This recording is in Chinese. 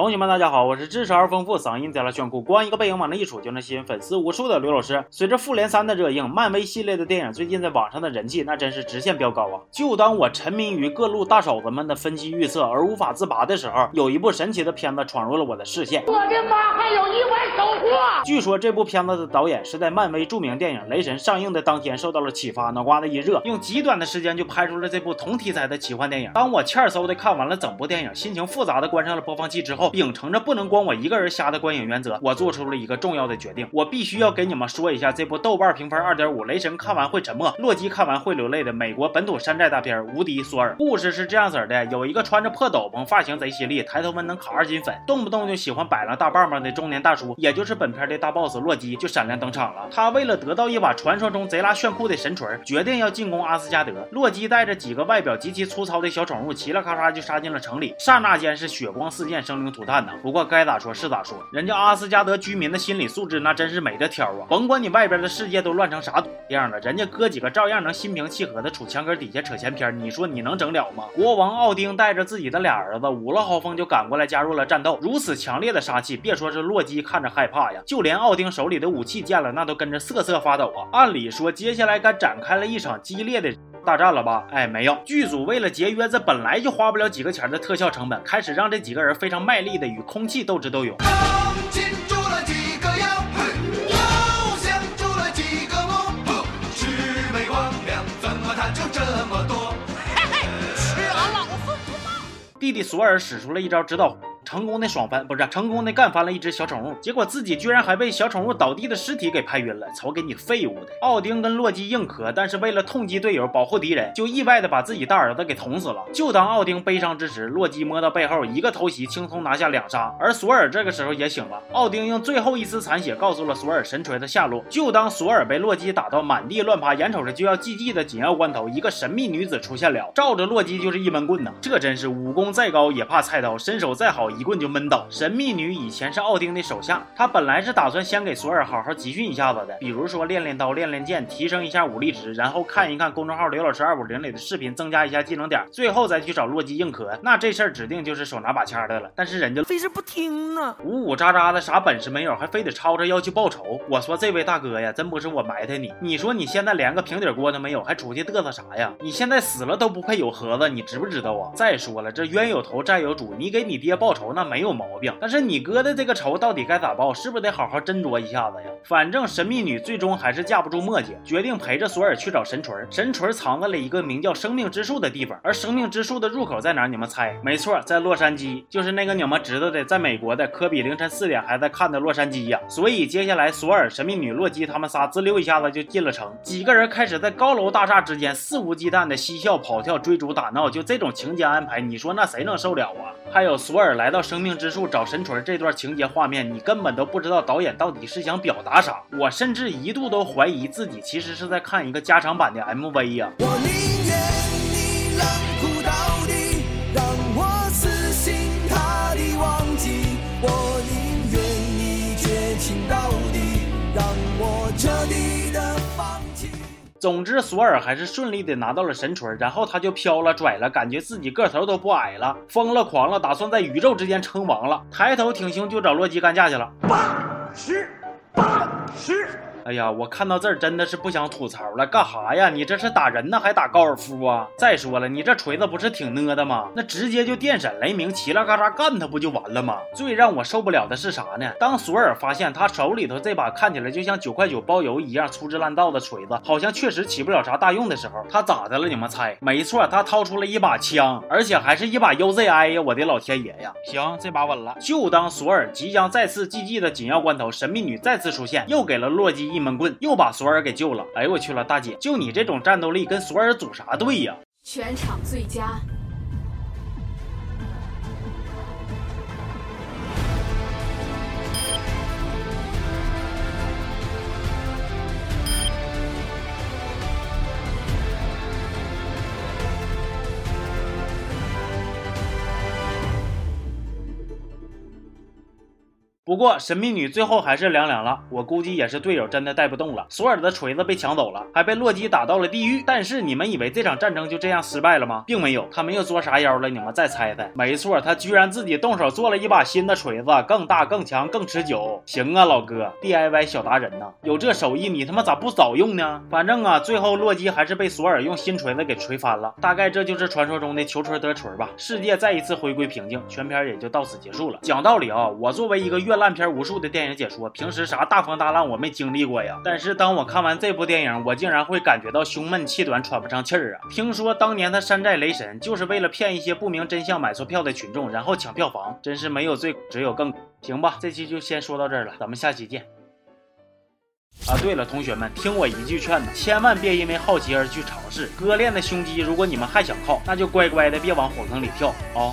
同学们，大家好，我是知识而丰富、嗓音贼拉炫酷、光一个背影往那一杵就能吸引粉丝无数的刘老师。随着复联三的热映，漫威系列的电影最近在网上的人气那真是直线飙高啊！就当我沉迷于各路大嫂子们的分析预测而无法自拔的时候，有一部神奇的片子闯入了我的视线。我的妈，还有意外收获！据说这部片子的导演是在漫威著名电影《雷神》上映的当天受到了启发，脑瓜子一热，用极短的时间就拍出了这部同题材的奇幻电影。当我欠搜的看完了整部电影，心情复杂的关上了播放器之后，秉承着不能光我一个人瞎的观影原则，我做出了一个重要的决定，我必须要给你们说一下这部豆瓣评分二点五、雷神看完会沉默、洛基看完会流泪的美国本土山寨大片《无敌索尔》。故事是这样子的：有一个穿着破斗篷、发型贼犀利、抬头纹能卡二斤粉、动不动就喜欢摆浪大棒棒的中年大叔，也就是本片的大 boss 洛基，就闪亮登场了。他为了得到一把传说中贼拉炫酷的神锤，决定要进攻阿斯加德。洛基带着几个外表极其粗糙的小宠物，嘁啦咔嚓就杀进了城里，刹那间是血光四溅，生灵涂炭呐。不过该咋说是咋说，人家阿斯加德居民的心理素质那真是没得挑啊！甭管你外边的世界都乱成啥样了，人家哥几个照样能心平气和的杵墙根底下扯闲篇，你说你能整了吗？国王奥丁带着自己的俩儿子五了豪风就赶过来加入了战斗，如此强烈的杀气，别说是洛基看着害怕呀，就连奥丁手里的武器见了那都跟着瑟瑟发抖啊！按理说接下来该展开了一场激烈的。大战了吧？哎，没有。剧组为了节约这本来就花不了几个钱的特效成本，开始让这几个人非常卖力的与空气斗智斗勇。弟弟索尔使出了一招指导。成功的爽翻不是成功的干翻了一只小宠物，结果自己居然还被小宠物倒地的尸体给拍晕了。瞅给你废物的！奥丁跟洛基硬磕，但是为了痛击队友、保护敌人，就意外的把自己大儿子给捅死了。就当奥丁悲伤之时，洛基摸到背后一个偷袭，轻松拿下两杀。而索尔这个时候也醒了。奥丁用最后一丝残血告诉了索尔神锤的下落。就当索尔被洛基打到满地乱爬，眼瞅着就要 GG 的紧要关头，一个神秘女子出现了，照着洛基就是一闷棍呐！这真是武功再高也怕菜刀，身手再好。一棍就闷倒。神秘女以前是奥丁的手下，她本来是打算先给索尔好好集训一下子的，比如说练练刀、练练剑，提升一下武力值，然后看一看公众号刘老师二五零里的视频，增加一下技能点，最后再去找洛基硬磕。那这事儿指定就是手拿把掐的了。但是人家非是不听啊，呜呜喳喳的，啥本事没有，还非得吵着要去报仇。我说这位大哥呀，真不是我埋汰你，你说你现在连个平底锅都没有，还出去嘚瑟啥呀？你现在死了都不配有盒子，你知不知道啊？再说了，这冤有头债有主，你给你爹报仇那没有。毛病，但是你哥的这个仇到底该咋报？是不是得好好斟酌一下子呀？反正神秘女最终还是架不住墨迹，决定陪着索尔去找神锤。神锤藏在了一个名叫生命之树的地方，而生命之树的入口在哪？你们猜？没错，在洛杉矶，就是那个你们知道的，在美国的科比凌晨四点还在看的洛杉矶呀。所以接下来，索尔、神秘女、洛基他们仨滋溜一下子就进了城，几个人开始在高楼大厦之间肆无忌惮的嬉笑、跑跳、追逐、打闹，就这种情节安排，你说那谁能受了啊？还有索尔来到生命。之树找神锤这段情节画面，你根本都不知道导演到底是想表达啥。我甚至一度都怀疑自己其实是在看一个加长版的 MV 呀。总之，索尔还是顺利的拿到了神锤，然后他就飘了拽了，感觉自己个头都不矮了，疯了狂了，打算在宇宙之间称王了，抬头挺胸就找洛基干架去了。八十，八十。哎呀，我看到这儿真的是不想吐槽了，干哈呀？你这是打人呢，还打高尔夫啊？再说了，你这锤子不是挺呢的吗？那直接就电闪雷鸣，齐拉嘎扎干他不就完了吗？最让我受不了的是啥呢？当索尔发现他手里头这把看起来就像九块九包邮一样粗制滥造的锤子，好像确实起不了啥大用的时候，他咋的了？你们猜？没错，他掏出了一把枪，而且还是一把 UZI 呀！我的老天爷呀！行，这把稳了。就当索尔即将再次 GG 的紧要关头，神秘女再次出现，又给了洛基一闷棍，又把。索尔给救了！哎呦我去了，大姐，就你这种战斗力，跟索尔组啥队呀？全场最佳。不过神秘女最后还是凉凉了，我估计也是队友真的带不动了。索尔的锤子被抢走了，还被洛基打到了地狱。但是你们以为这场战争就这样失败了吗？并没有，他们又作啥妖了？你们再猜猜。没错，他居然自己动手做了一把新的锤子，更大、更强、更持久。行啊，老哥，DIY 小达人呐，有这手艺你他妈咋不早用呢？反正啊，最后洛基还是被索尔用新锤子给锤翻了。大概这就是传说中的求锤得锤吧。世界再一次回归平静，全片也就到此结束了。讲道理啊，我作为一个月烂片无数的电影解说，平时啥大风大浪我没经历过呀。但是当我看完这部电影，我竟然会感觉到胸闷气短、喘不上气儿啊！听说当年他山寨雷神，就是为了骗一些不明真相买错票的群众，然后抢票房，真是没有最只有更行吧。这期就先说到这儿了，咱们下期见。啊，对了，同学们，听我一句劝子，千万别因为好奇而去尝试割裂的胸肌。如果你们还想靠，那就乖乖的别往火坑里跳啊！